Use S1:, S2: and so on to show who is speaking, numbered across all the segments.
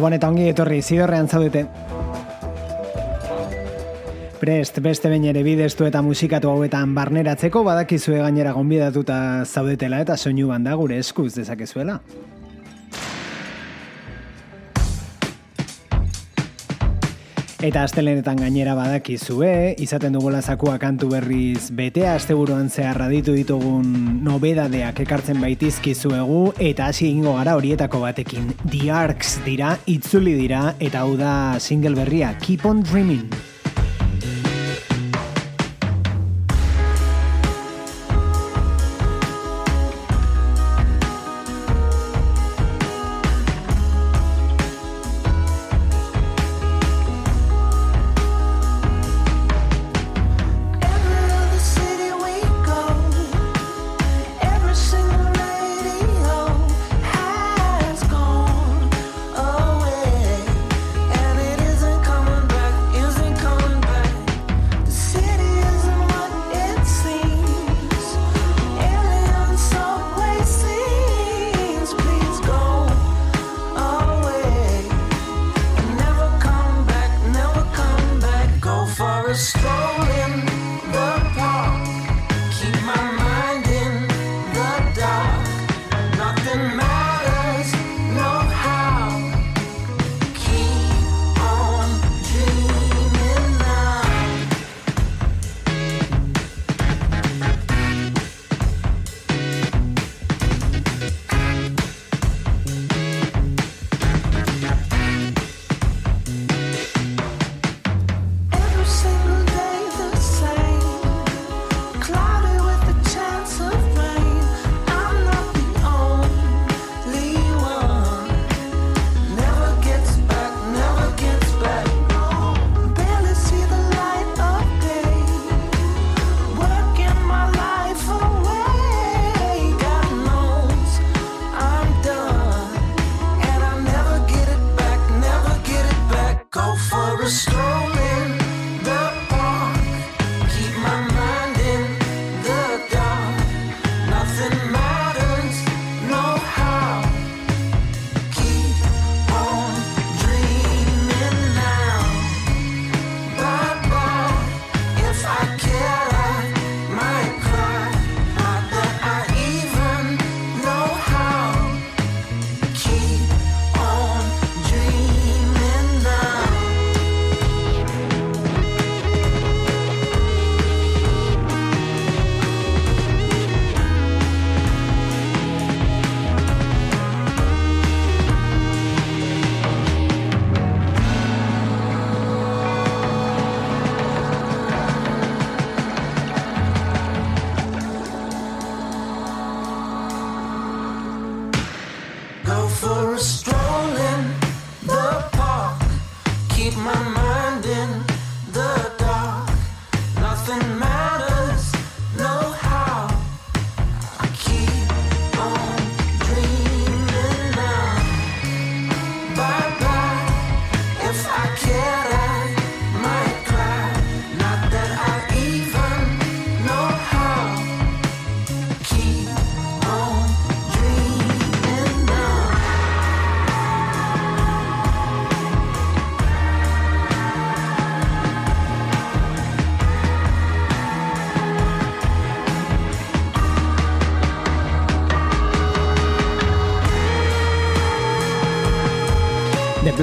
S1: Gabon eta ongi etorri zidorrean zaudete. Prest, beste bain ere bidestu eta musikatu hauetan barneratzeko badakizue gainera gonbidatuta zaudetela eta soinu banda gure eskuz dezakezuela. Eta astelenetan gainera badakizue, izaten dugula zakua kantu berriz betea, asteburuan zeharra ditu ditugun nobedadeak ekartzen baitizkizuegu, eta hasi egingo gara horietako batekin. The Arcs dira, itzuli dira, eta hau da single berria, Keep on Dreaming.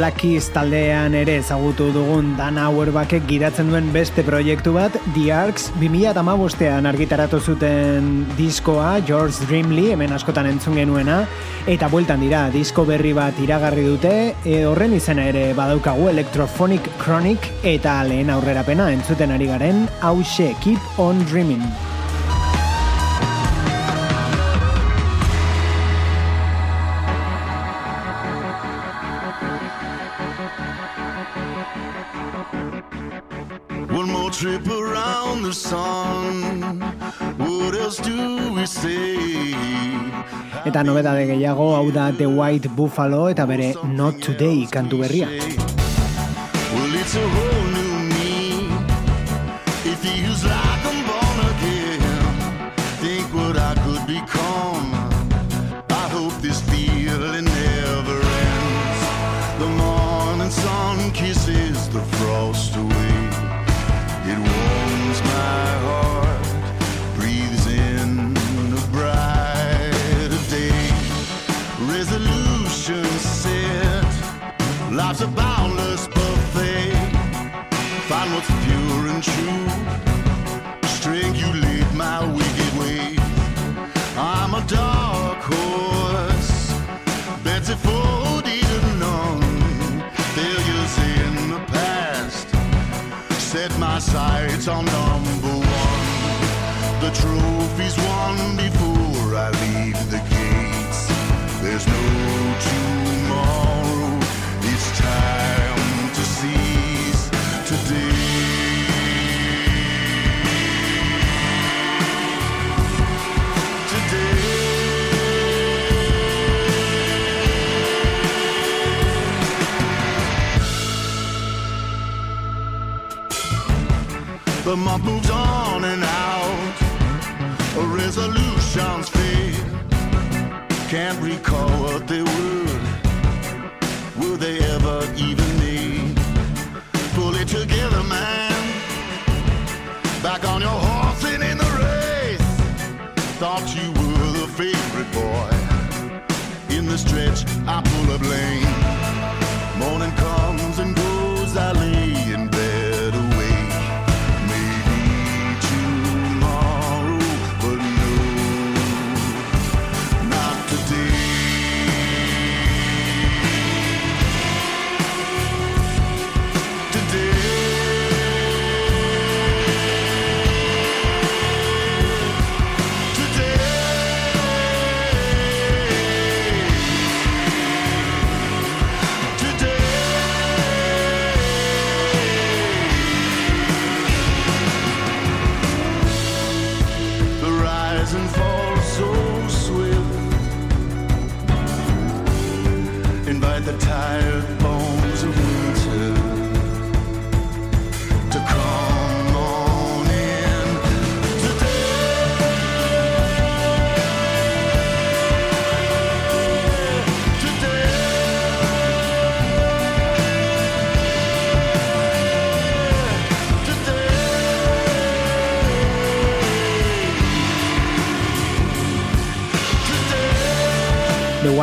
S2: Black taldean ere ezagutu dugun Dan Auerbachek gidatzen duen beste proiektu bat, The Arcs, 2008an argitaratu zuten diskoa, George Dreamly, hemen askotan entzun genuena, eta bueltan dira, disko berri bat iragarri dute, e, horren izena ere badaukagu Electrophonic Chronic, eta lehen aurrerapena entzuten ari garen, hause Keep on Dreaming. Eta nobeda de gehiago hau da The White Buffalo eta bere Not Today kantu berria true. Strength you lead my wicked way. I'm a dark horse, Betsy Ford, none. Failures in the past set my sights on number one. The trophy's won before month moves on and out. Resolutions fade. Can't recall what they were. Were they ever even made? Pull it together, man. Back on your horse and in the race. Thought you were the favorite boy. In the stretch, I pull a lane.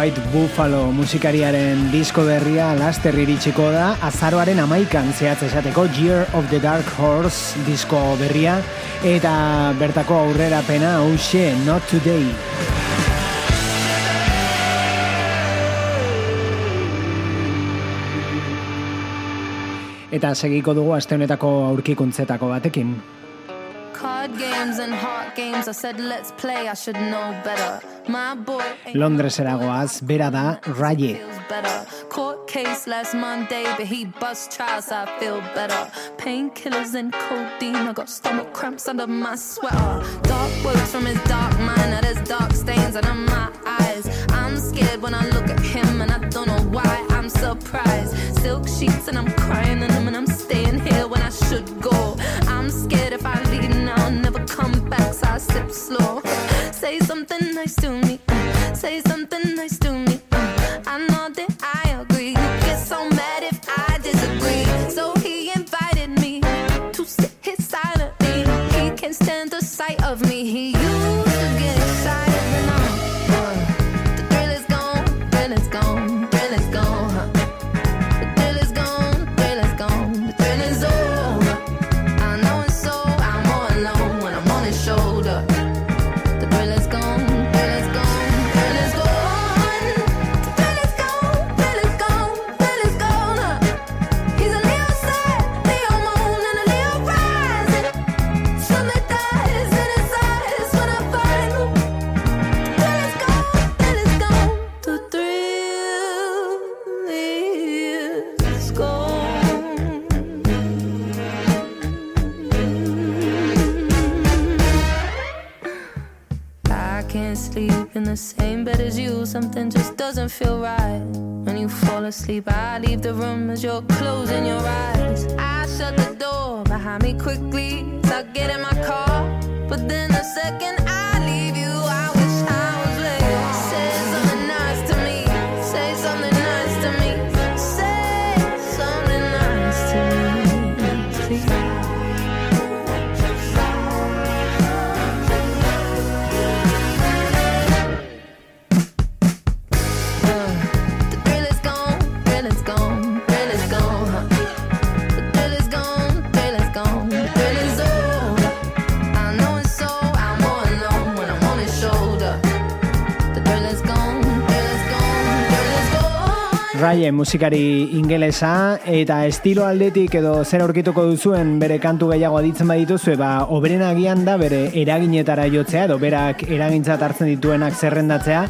S2: White Buffalo musikariaren disko berria laster iritsiko da azaroaren amaikan zehatz esateko Year of the Dark Horse disko berria eta bertako aurrerapena hause Not Today. Eta segiko dugu aste honetako aurkikuntzetako batekin.
S3: Londresera goaz, bera da Raye. feels better. My boy
S2: Londres, Aragoas, Verada, Raye,
S3: better court case last Monday, but he bust trials. I feel better. Painkillers and codeine. I got stomach cramps under my sweater. Dark words from his dark mind. Now there's dark stains under my eyes. I'm scared when I look at him, and I don't know why. I'm surprised. Silk sheets, and I'm crying in them, and I'm staying here when I should go. I'm scared if I leave now, I'll come back. So I sip slow. Say something nice to me. Say something nice to me. Spoilers. Asleep, I leave the room as you're closing your eyes. I shut the door behind me quickly. I get in my gone.
S2: Raye musikari ingelesa eta estilo aldetik edo zer aurkituko duzuen bere kantu gehiago aditzen badituzue, ba, oberen agian da bere eraginetara jotzea edo berak eragintzat hartzen dituenak zerrendatzea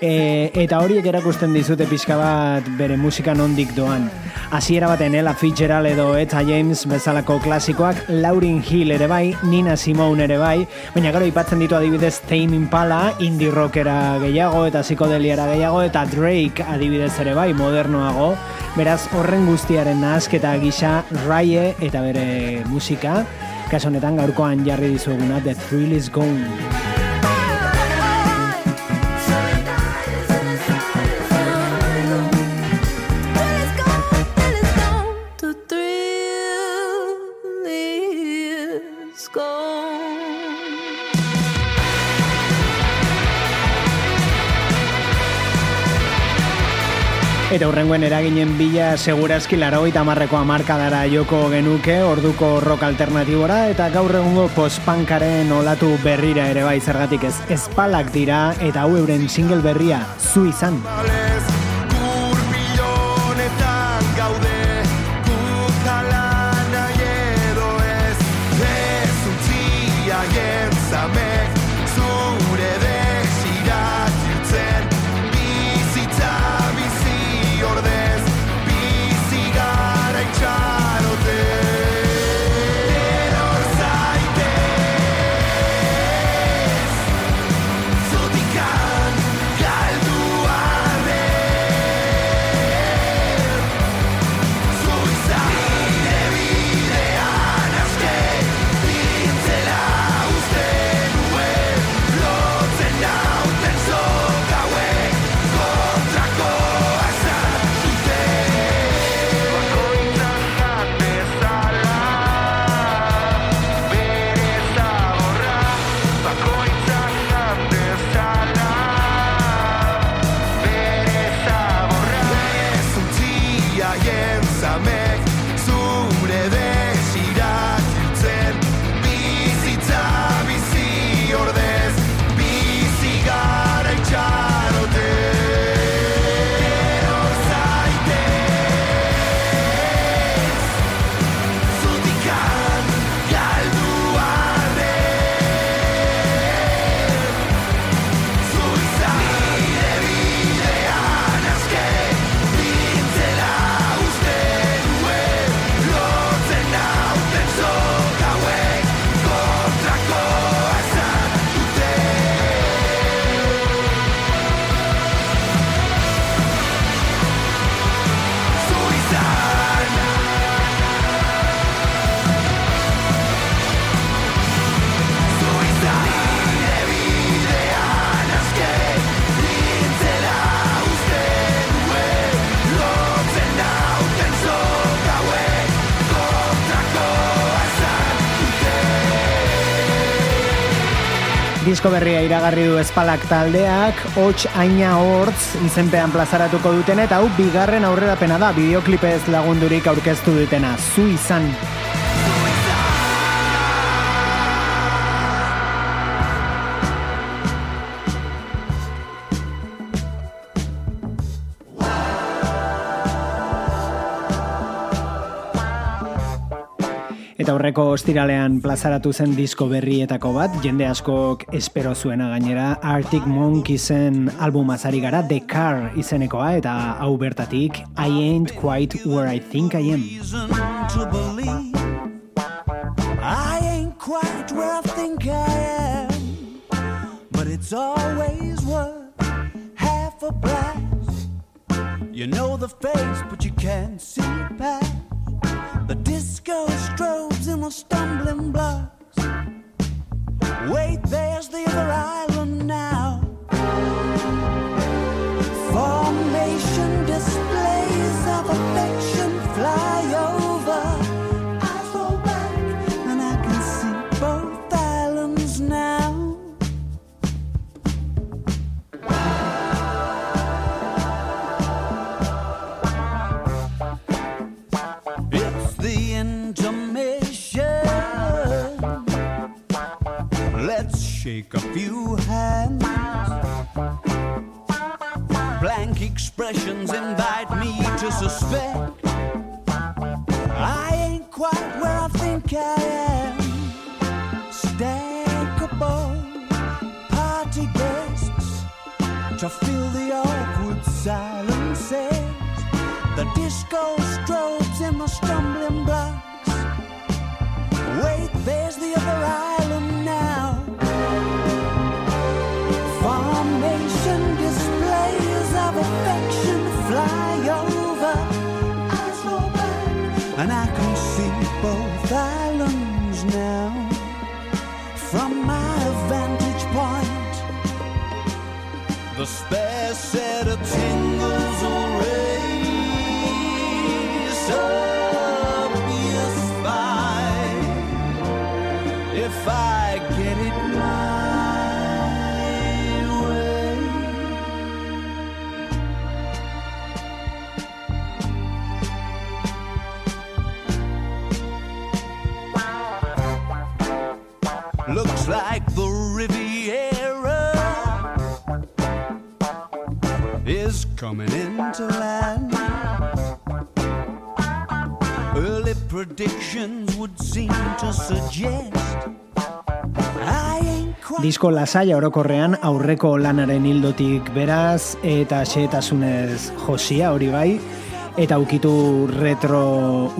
S2: e, eta horiek erakusten dizute pixka bat bere musika nondik doan. Hasiera baten Ella Fitzgerald edo Eta James bezalako klasikoak, Lauryn Hill ere bai, Nina Simone ere bai, baina gero ipatzen ditu adibidez Tame Impala, indie rockera gehiago eta psikodeliara gehiago eta Drake adibidez ere bai, modernoago. Beraz, horren guztiaren nahasketa gisa Raye eta bere musika, kaso honetan gaurkoan jarri dizueguna The Thrill is Gone. Eta hurrengoen eraginen bila segurazki larogeita marreko amarkadara joko genuke orduko rock alternatibora eta gaur egungo postpankaren olatu berrira ere bai zergatik ez espalak dira eta hau euren single berria zu izan. Disko berria iragarri du espalak taldeak, hots aina hortz izenpean plazaratuko duten eta hau bigarren aurrerapena da bideoklipez lagundurik aurkeztu dutena, zu izan. eta aurreko ostiralean plazaratu zen disko berrietako bat, jende askok espero zuena gainera, Arctic Monkeysen izen albuma zari gara, The Car izenekoa, eta hau bertatik, I ain't quite where I think I am.
S4: I ain't quite where I think I am But it's always worth half a blast You know the face but you can't see past the disco strobes in the stumbling blocks. Wait, there's the other island now. Formation displays of affection Let's a few hands. Blank expressions invite me to suspect I ain't quite where I think I am. Stackable party guests to fill the awkward silences. The disco strobes and my stumbling blocks. Wait, there's the other island innocent. Coming into land. Early predictions would seem to suggest.
S1: Disko lasaia orokorrean aurreko lanaren hildotik beraz eta xehetasunez josia hori bai eta ukitu retro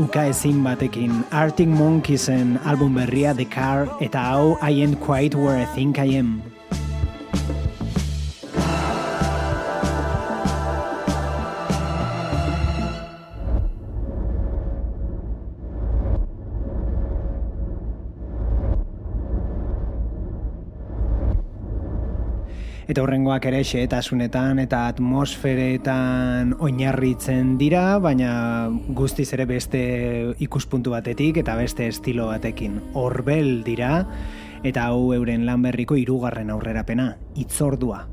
S1: ukaezin batekin Arctic Monkeysen album berria The Car eta hau I ain't quite where I think I am. Eta horrengoak ere xehetasunetan eta atmosferetan oinarritzen dira, baina guztiz ere beste ikuspuntu batetik eta beste estilo batekin. Horbel dira, eta hau euren lan berriko hirugarren aurrerapena, itzordua.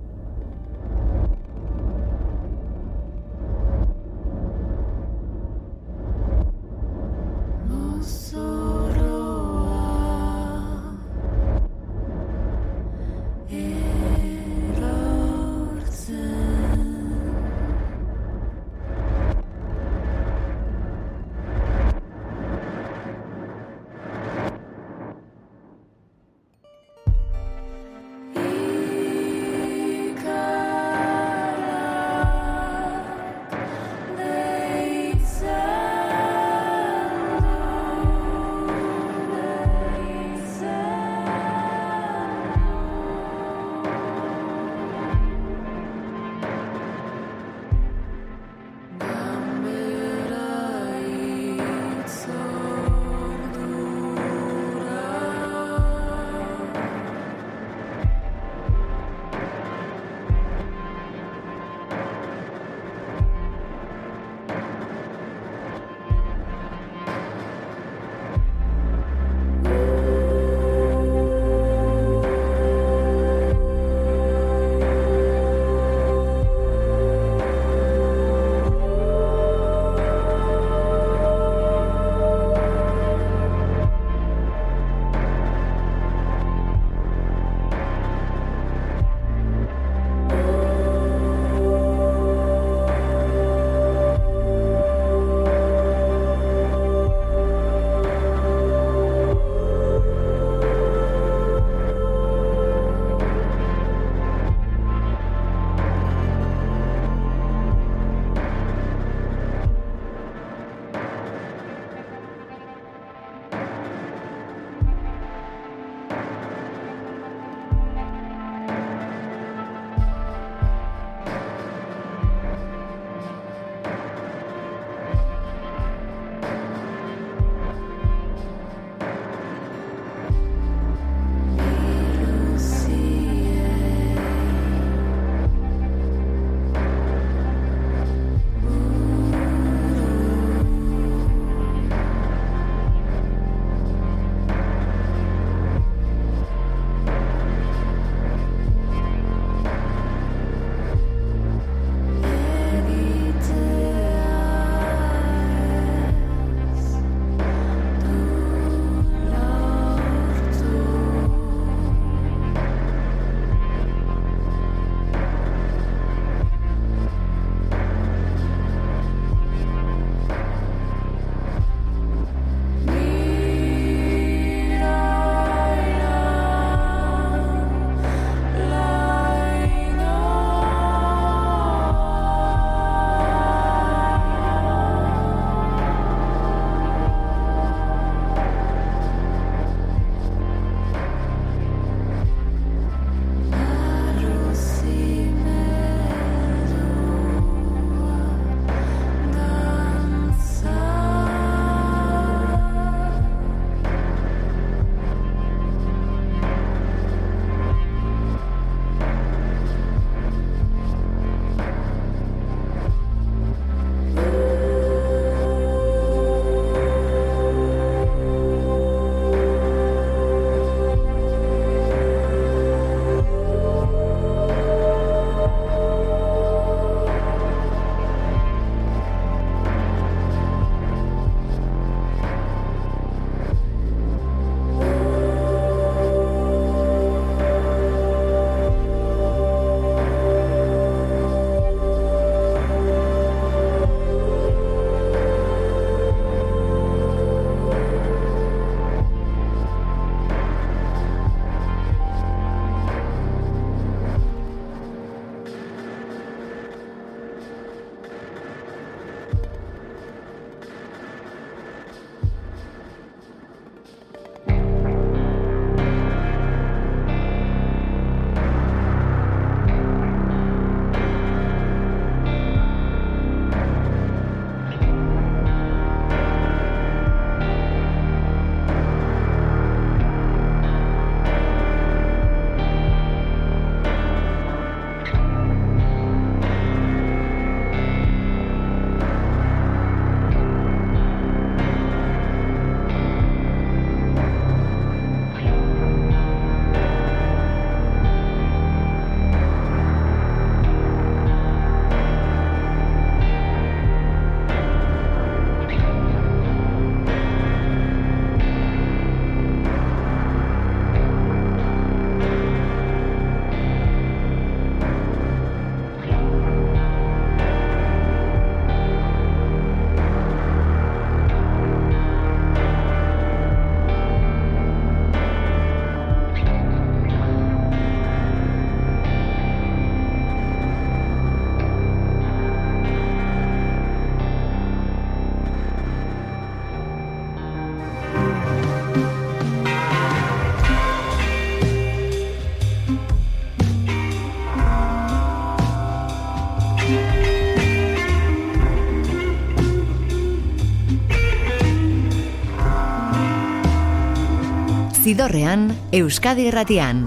S5: Zidorrean, Euskadi Erratian.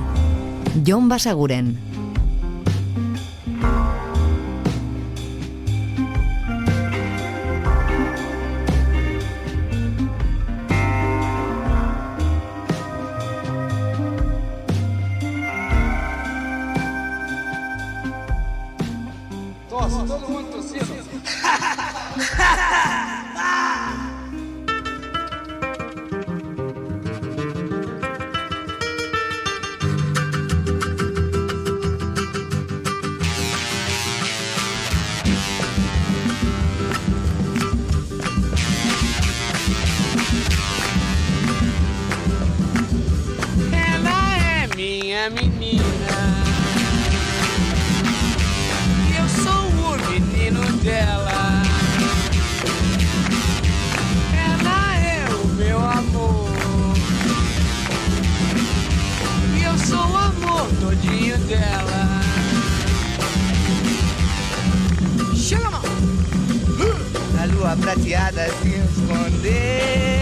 S5: Jon Basaguren. prateada se esconder.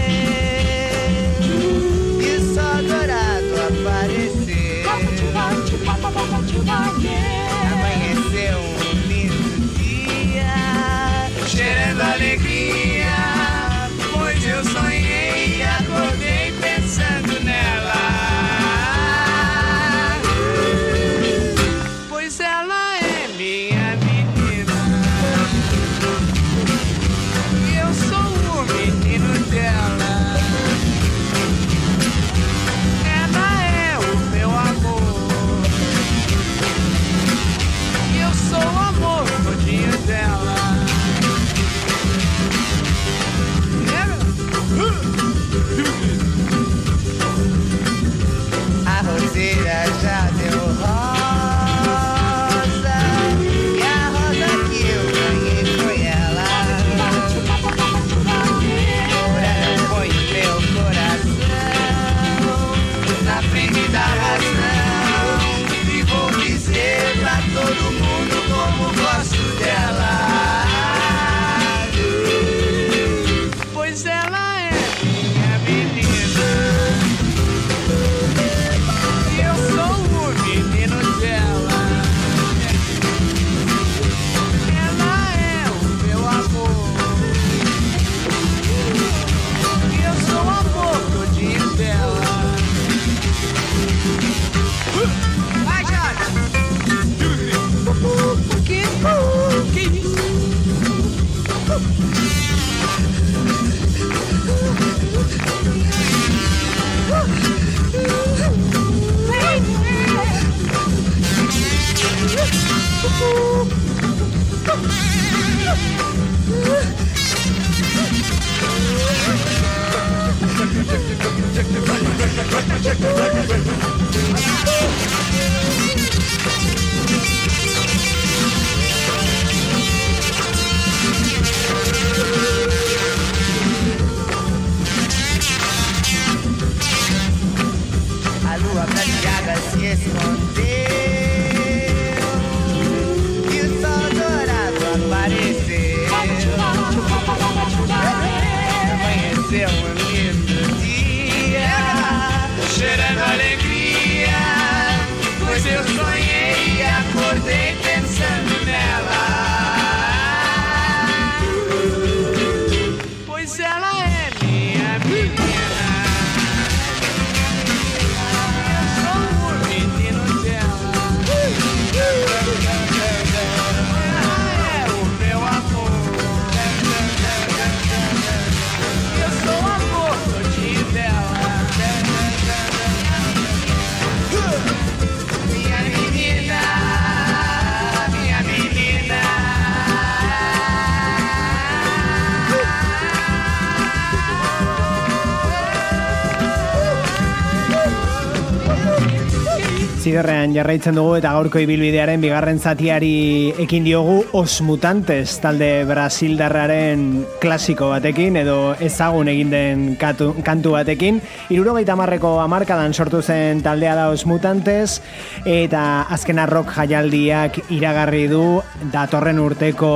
S1: Ziderrean jarraitzen dugu eta gaurko ibilbidearen bigarren zatiari ekin diogu Os Mutantes talde Brasildarraren klasiko batekin edo ezagun egin den katu, kantu batekin. Irurogeita marreko amarkadan sortu zen taldea da Os Mutantes eta azken arrok jaialdiak iragarri du datorren urteko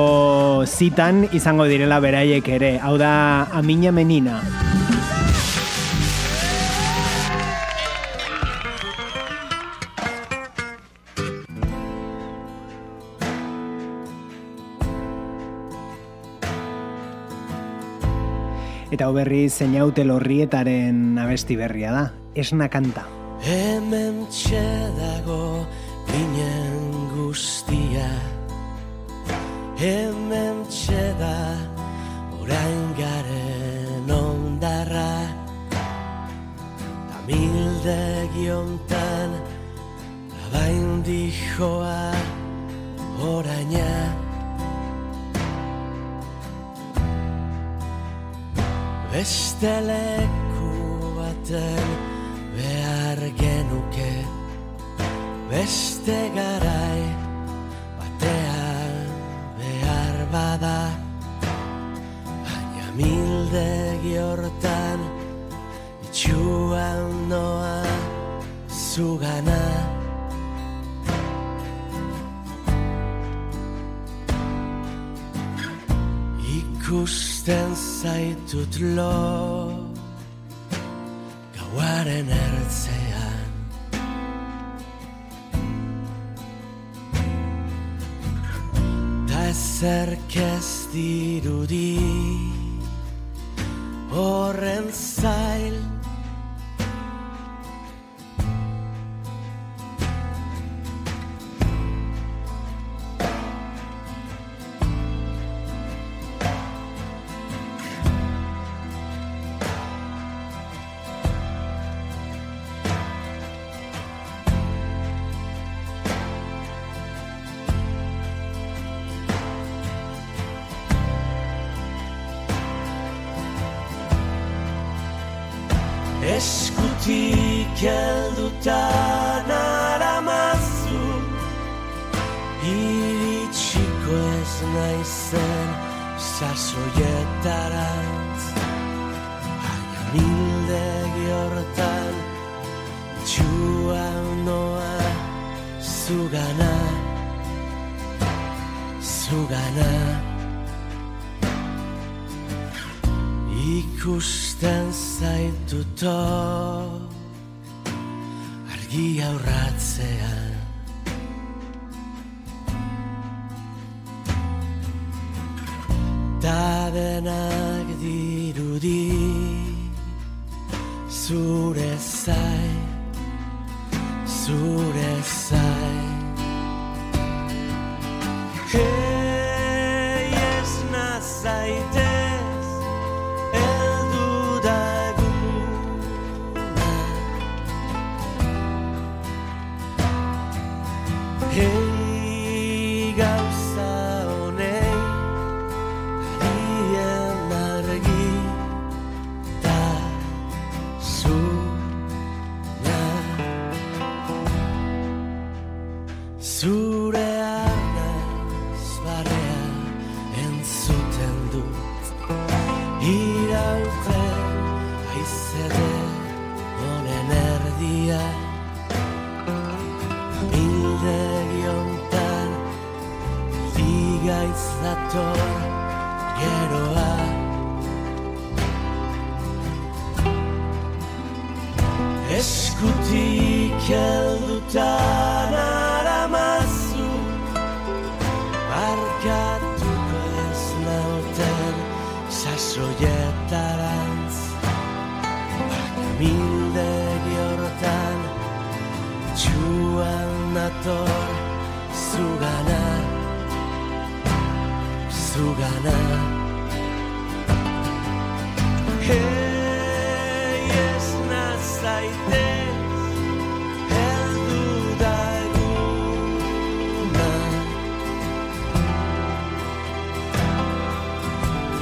S1: zitan izango direla beraiek ere. Hau da Amina Menina. Eta oberri zeinaute lorrietaren abesti berria da, esna kanta.
S6: Hemen txedago ginen guztia. Hemen txeda orain garen ondarra. Tamilde giontan labain dijoa oraina Beste leku baten behar genuke. Beste garai batean behar bada. Baina mildegi hortan itxuan noa zugana Ikusten zaitut lo Gauaren ertzean. Ta ezerk ez dirudi Horren zail Zure zai Zure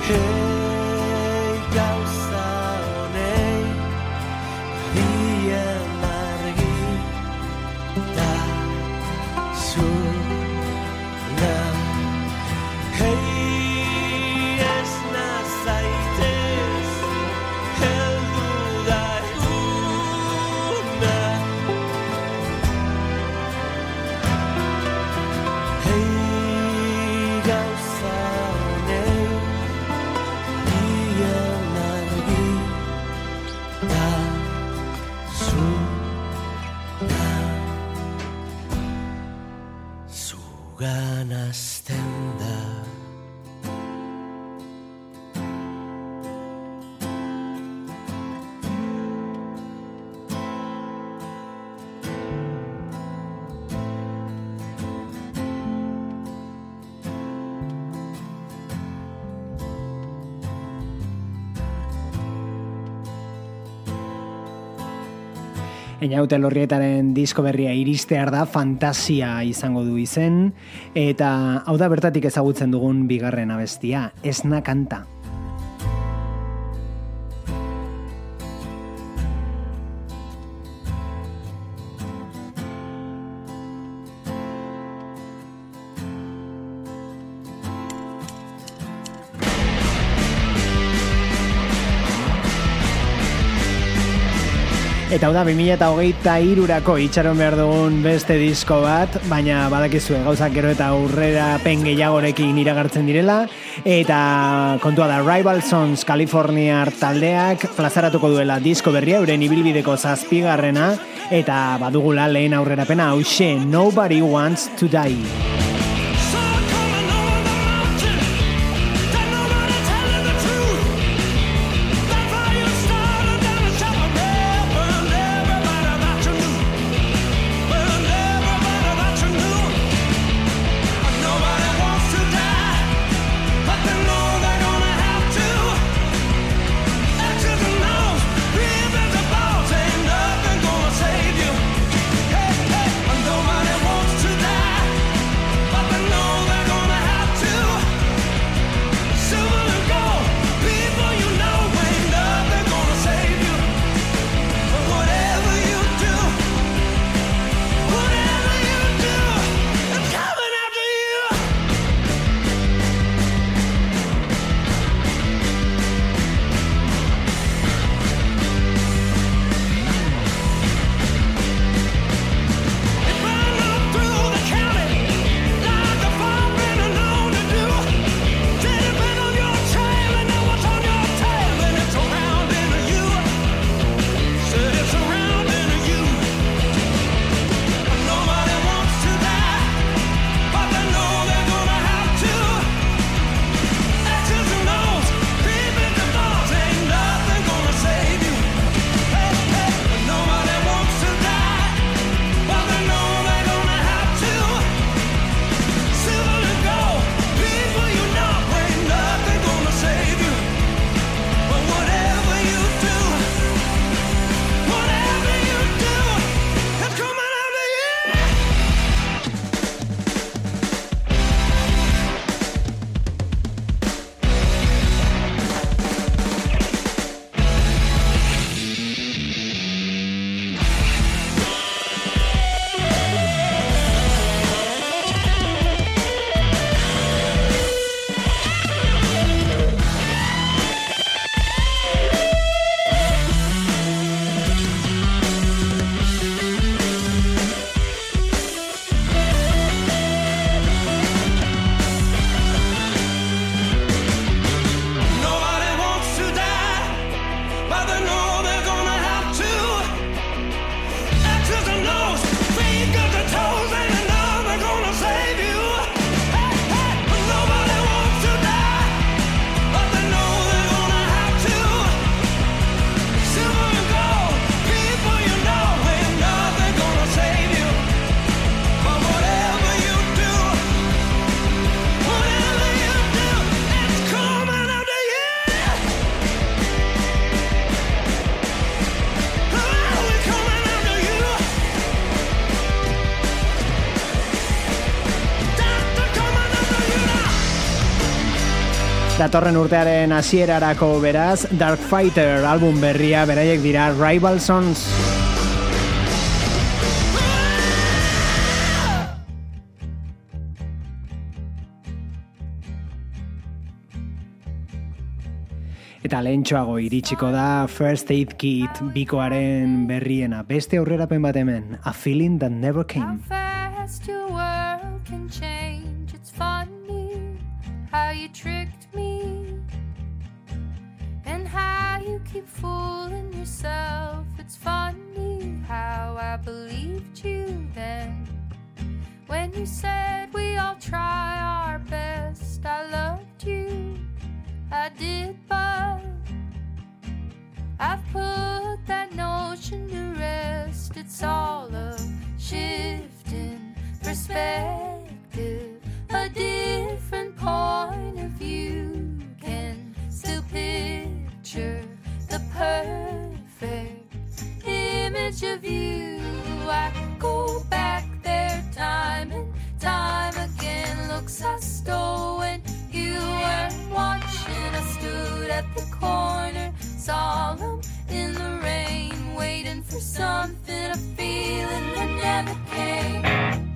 S6: 人。
S7: Einaute lorrietaren disko berria iristear da fantasia izango du izen, eta hau da bertatik ezagutzen dugun bigarren abestia, esna kanta. Eta hau da, 2008 irurako itxaron behar dugun beste disko bat, baina badakizue gauzak gero eta aurrera pen iragartzen direla, eta kontua da Rival Sons California taldeak plazaratuko duela disko berria, euren ibilbideko zazpigarrena, eta badugula lehen aurrerapena hause Nobody Wants to Die. Datorren urtearen hasierarako beraz, Dark Fighter album berria beraiek dira Rival Sons. Eta lehentxoago iritsiko da First Aid Kit bikoaren berriena. Beste aurrerapen bat hemen, A Feeling That Never Came. Keep fooling yourself. It's funny how I believed you then. When you said we all try our best, I loved you. I did, but I've put that notion to rest. It's all a shift in perspective, a different point of view can still picture the perfect image
S3: of you. I go back there time and time again. Looks I stole when you weren't watching. I stood at the corner, solemn in the rain, waiting for something, a feeling that never came.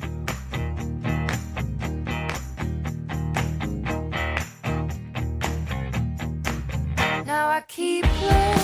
S3: I keep looking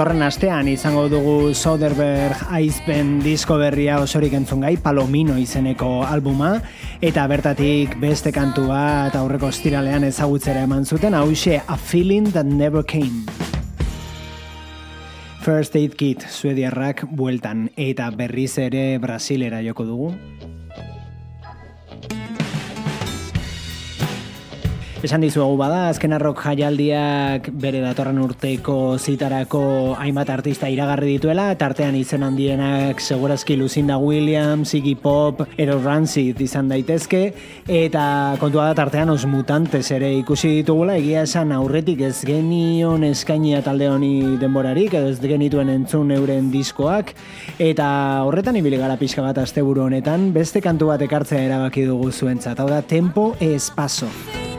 S1: Datorren astean izango dugu Soderbergh aizpen disko berria osorik entzun gai, Palomino izeneko albuma, eta bertatik beste kantu bat aurreko estiralean ezagutzera eman zuten, hause A Feeling That Never Came. First Aid Kit, suediarrak bueltan, eta berriz ere Brasilera joko dugu. Esan dizuegu bada, azken arrok jaialdiak bere datorren urteko zitarako hainbat artista iragarri dituela, tartean izen handienak segurazki Lucinda Williams, Iggy Pop, Ero Rancid izan daitezke, eta kontua da tartean os mutantes ere ikusi ditugula, egia esan aurretik ez genion eskainia talde honi denborarik, edo ez genituen entzun euren diskoak, eta horretan ibili gara pixka bat asteburu honetan, beste kantu bat ekartzea erabaki dugu zuentzat, hau da Tempo Espazo.
S8: Sem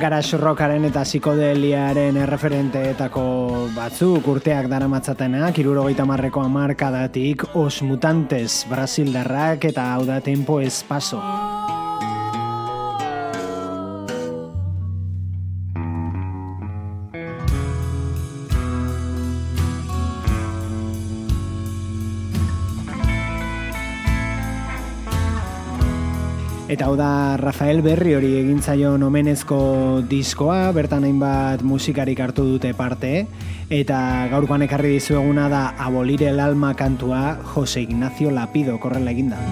S1: Garage rockaren eta psikodeliaren erreferenteetako batzuk urteak daramatzatenak, irurogeita marreko amarkadatik Os Mutantes, Brasildarrak eta hau da Tempo Espaso. Eta hau da Rafael Berri hori egin zaion omenezko diskoa, bertan hainbat musikarik hartu dute parte, eta gaurkoan ekarri dizueguna da Abolire el alma kantua Jose Ignacio Lapido korrela eginda.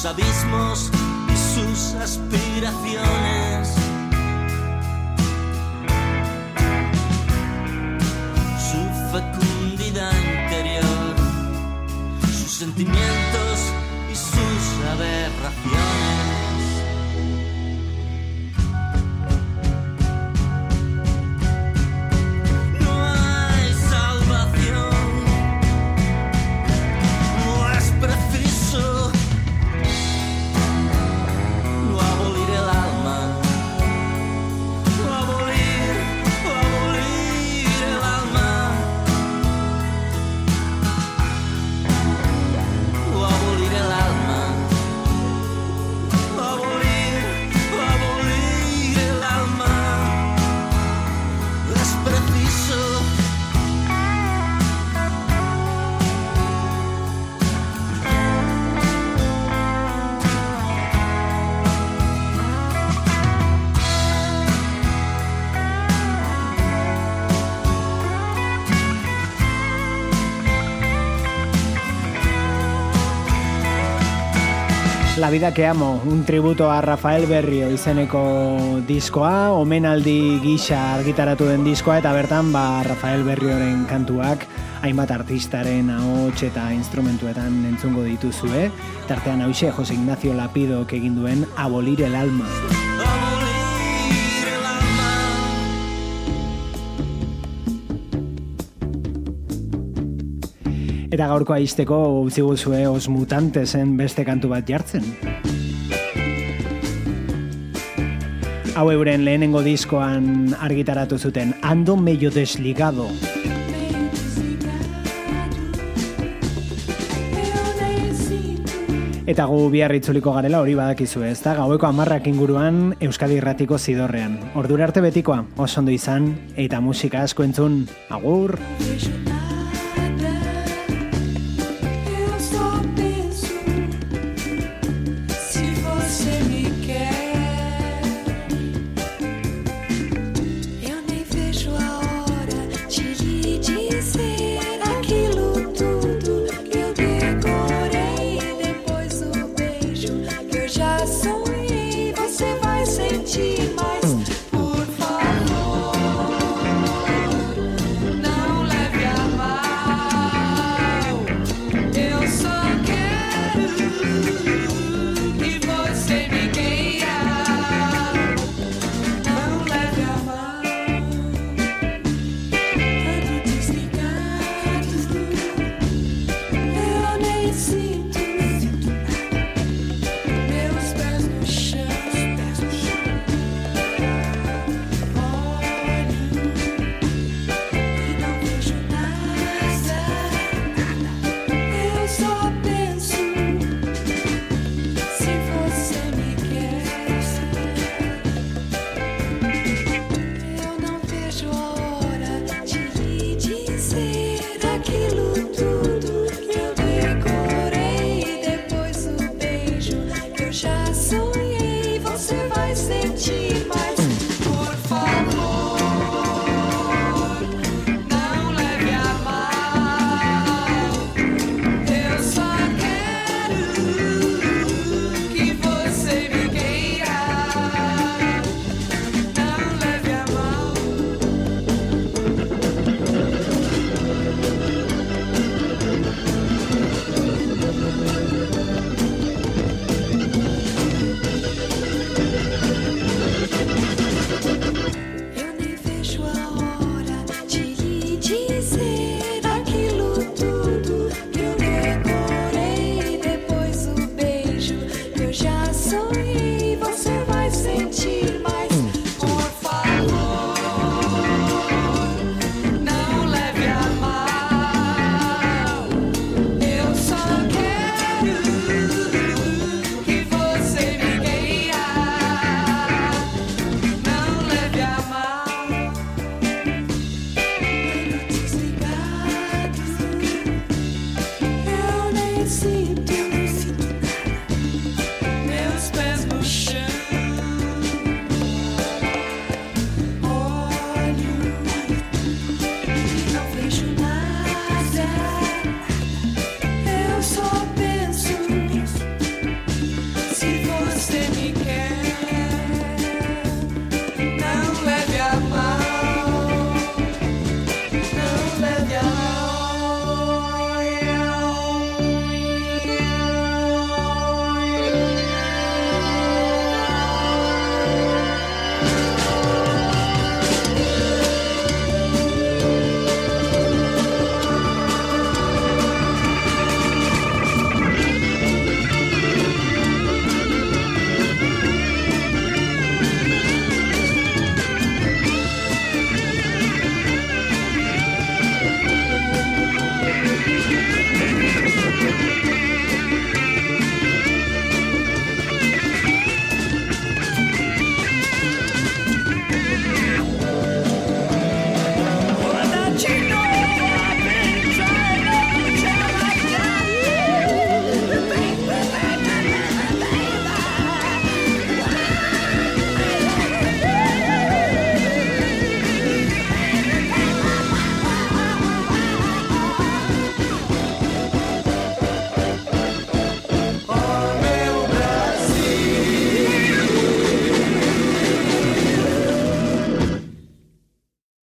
S9: Sus abismos y sus aspiraciones. Su fecundidad interior, sus sentimientos y sus aberraciones.
S1: Vida que amo, un tributo a Rafael Berrio izeneko diskoa, omenaldi gisa argitaratu den diskoa, eta bertan ba Rafael Berrioren kantuak hainbat artistaren ahots eta instrumentuetan entzungo dituzue, tartean hause Jose Ignacio Lapidok egin duen Abolir el alma. Eta gaurkoa izteko utzi guzue os mutantesen beste kantu bat jartzen. Hau euren lehenengo diskoan argitaratu zuten Ando medio desligado. Eta gu bihar itzuliko garela hori badakizu ez da, gaueko amarrak inguruan Euskadi Irratiko zidorrean. Ordura arte betikoa, oso ondo izan, eta musika asko entzun, agur!
S10: see